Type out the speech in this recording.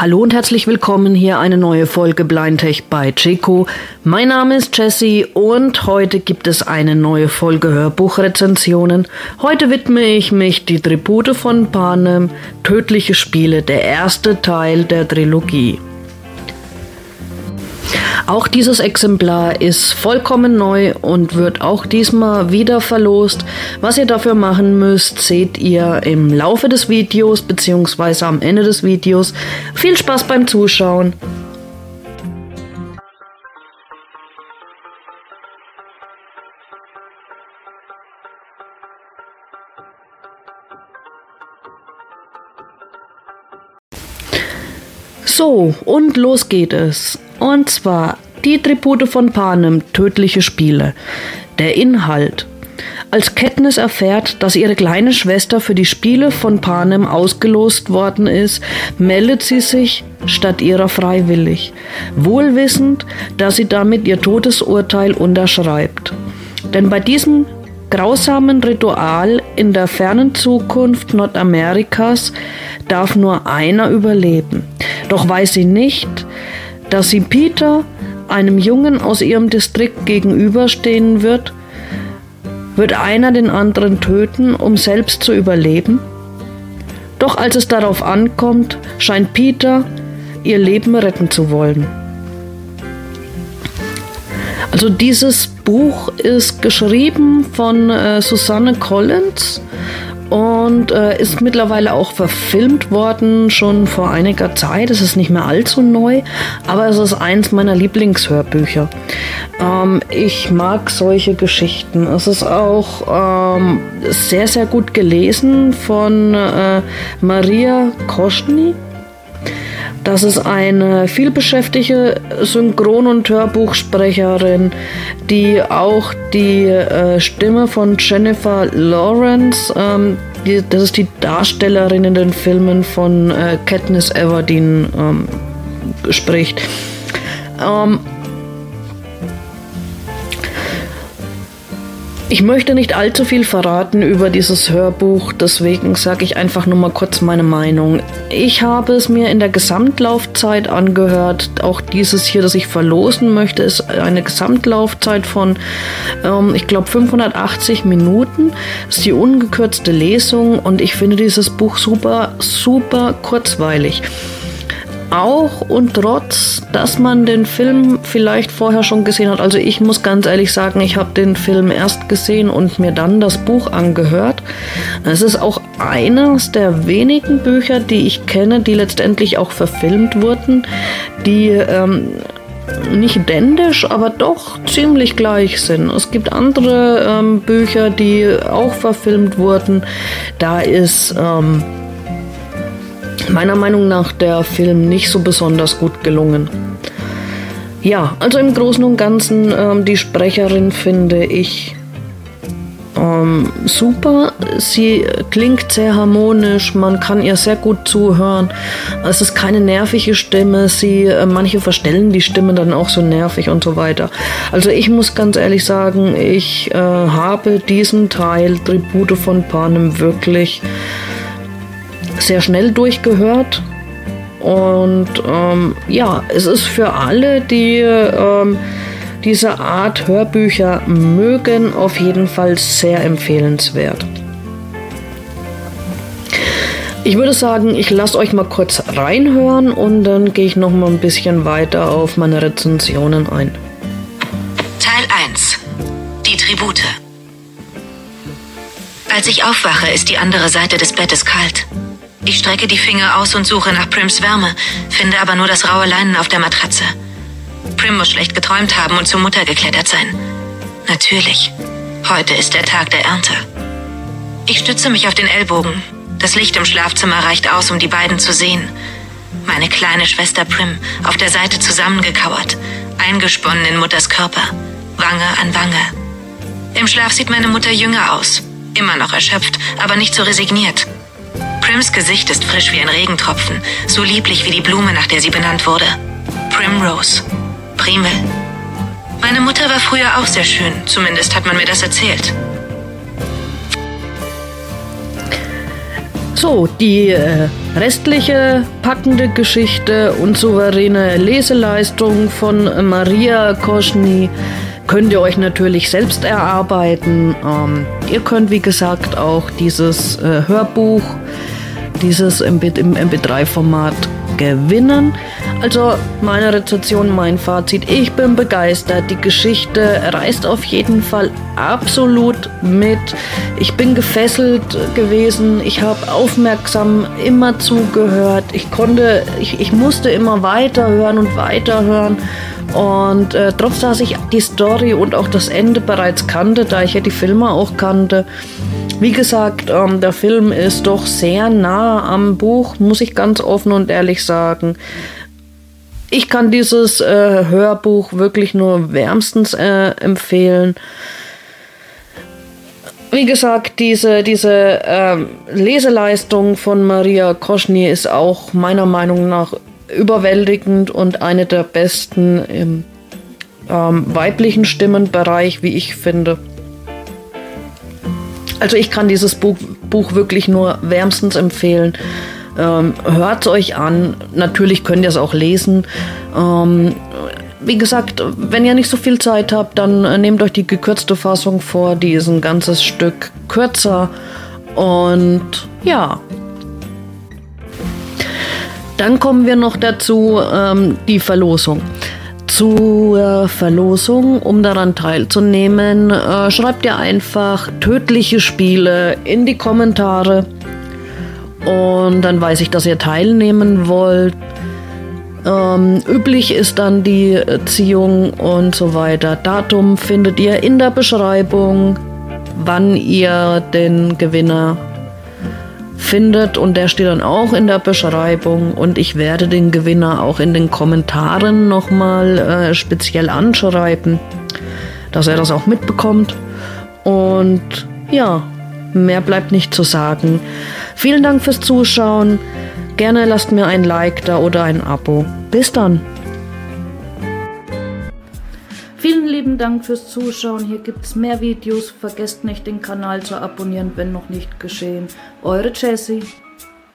Hallo und herzlich willkommen hier eine neue Folge Blindtech bei Chico. Mein Name ist Jesse und heute gibt es eine neue Folge Hörbuchrezensionen. Heute widme ich mich die Tribute von Panem, Tödliche Spiele, der erste Teil der Trilogie. Auch dieses Exemplar ist vollkommen neu und wird auch diesmal wieder verlost. Was ihr dafür machen müsst, seht ihr im Laufe des Videos bzw. am Ende des Videos. Viel Spaß beim Zuschauen. So, und los geht es. Und zwar die Tribute von Panem, tödliche Spiele. Der Inhalt. Als Katniss erfährt, dass ihre kleine Schwester für die Spiele von Panem ausgelost worden ist, meldet sie sich statt ihrer freiwillig, wohlwissend, dass sie damit ihr Todesurteil unterschreibt. Denn bei diesem grausamen Ritual in der fernen Zukunft Nordamerikas darf nur einer überleben. Doch weiß sie nicht, dass sie Peter, einem Jungen aus ihrem Distrikt, gegenüberstehen wird, wird einer den anderen töten, um selbst zu überleben? Doch als es darauf ankommt, scheint Peter ihr Leben retten zu wollen. Also dieses Buch ist geschrieben von äh, Susanne Collins und äh, ist mittlerweile auch verfilmt worden, schon vor einiger Zeit. Es ist nicht mehr allzu neu, aber es ist eins meiner Lieblingshörbücher. Ähm, ich mag solche Geschichten. Es ist auch ähm, sehr, sehr gut gelesen von äh, Maria Koschny. Das ist eine vielbeschäftigte Synchron- und Hörbuchsprecherin, die auch die äh, Stimme von Jennifer Lawrence, ähm, die, das ist die Darstellerin in den Filmen von äh, Katniss Everdeen, ähm, spricht. Ähm, Ich möchte nicht allzu viel verraten über dieses Hörbuch, deswegen sage ich einfach nur mal kurz meine Meinung. Ich habe es mir in der Gesamtlaufzeit angehört. Auch dieses hier, das ich verlosen möchte, ist eine Gesamtlaufzeit von, ähm, ich glaube, 580 Minuten. Das ist die ungekürzte Lesung und ich finde dieses Buch super, super kurzweilig auch und trotz, dass man den Film vielleicht vorher schon gesehen hat. Also ich muss ganz ehrlich sagen, ich habe den Film erst gesehen und mir dann das Buch angehört. Es ist auch eines der wenigen Bücher, die ich kenne, die letztendlich auch verfilmt wurden, die ähm, nicht identisch, aber doch ziemlich gleich sind. Es gibt andere ähm, Bücher, die auch verfilmt wurden. Da ist ähm, meiner Meinung nach der Film nicht so besonders gut gelungen. Ja, also im Großen und Ganzen ähm, die Sprecherin finde ich ähm, super. Sie klingt sehr harmonisch, man kann ihr sehr gut zuhören. Es ist keine nervige Stimme. Sie, äh, manche verstellen die Stimme dann auch so nervig und so weiter. Also ich muss ganz ehrlich sagen, ich äh, habe diesen Teil Tribute von Panem wirklich sehr schnell durchgehört. Und ähm, ja, es ist für alle, die ähm, diese Art Hörbücher mögen, auf jeden Fall sehr empfehlenswert. Ich würde sagen, ich lasse euch mal kurz reinhören und dann gehe ich noch mal ein bisschen weiter auf meine Rezensionen ein. Teil 1. Die Tribute. Als ich aufwache, ist die andere Seite des Bettes kalt. Ich strecke die Finger aus und suche nach Prims Wärme, finde aber nur das raue Leinen auf der Matratze. Prim muss schlecht geträumt haben und zur Mutter geklettert sein. Natürlich. Heute ist der Tag der Ernte. Ich stütze mich auf den Ellbogen. Das Licht im Schlafzimmer reicht aus, um die beiden zu sehen. Meine kleine Schwester Prim auf der Seite zusammengekauert, eingesponnen in Mutters Körper, Wange an Wange. Im Schlaf sieht meine Mutter jünger aus, immer noch erschöpft, aber nicht so resigniert. Prims Gesicht ist frisch wie ein Regentropfen, so lieblich wie die Blume, nach der sie benannt wurde. Primrose. Primel. Meine Mutter war früher auch sehr schön, zumindest hat man mir das erzählt. So, die äh, restliche packende Geschichte und souveräne Leseleistung von Maria Koschny könnt ihr euch natürlich selbst erarbeiten. Ähm, ihr könnt, wie gesagt, auch dieses äh, Hörbuch, dieses im, im MP3-Format gewinnen. Also meine Rezension, mein Fazit. Ich bin begeistert. Die Geschichte reißt auf jeden Fall absolut mit. Ich bin gefesselt gewesen. Ich habe aufmerksam immer zugehört. Ich konnte, ich, ich musste immer weiterhören und weiterhören. Und äh, trotz dass ich die Story und auch das Ende bereits kannte, da ich ja die Filme auch kannte, wie gesagt, ähm, der Film ist doch sehr nah am Buch, muss ich ganz offen und ehrlich sagen. Ich kann dieses äh, Hörbuch wirklich nur wärmstens äh, empfehlen. Wie gesagt, diese, diese ähm, Leseleistung von Maria Koschny ist auch meiner Meinung nach überwältigend und eine der besten im ähm, weiblichen Stimmenbereich, wie ich finde. Also ich kann dieses Buch, Buch wirklich nur wärmstens empfehlen. Ähm, Hört es euch an. Natürlich könnt ihr es auch lesen. Ähm, wie gesagt, wenn ihr nicht so viel Zeit habt, dann äh, nehmt euch die gekürzte Fassung vor. Die ist ein ganzes Stück kürzer. Und ja. Dann kommen wir noch dazu, ähm, die Verlosung zur Verlosung, um daran teilzunehmen, äh, schreibt ihr einfach tödliche Spiele in die Kommentare und dann weiß ich, dass ihr teilnehmen wollt. Ähm, üblich ist dann die Ziehung und so weiter. Datum findet ihr in der Beschreibung, wann ihr den Gewinner findet und der steht dann auch in der Beschreibung und ich werde den Gewinner auch in den Kommentaren nochmal äh, speziell anschreiben, dass er das auch mitbekommt. Und ja, mehr bleibt nicht zu sagen. Vielen Dank fürs Zuschauen. Gerne lasst mir ein Like da oder ein Abo. Bis dann. Lieben Dank fürs Zuschauen. Hier gibt es mehr Videos. Vergesst nicht, den Kanal zu abonnieren, wenn noch nicht geschehen. Eure Jessie.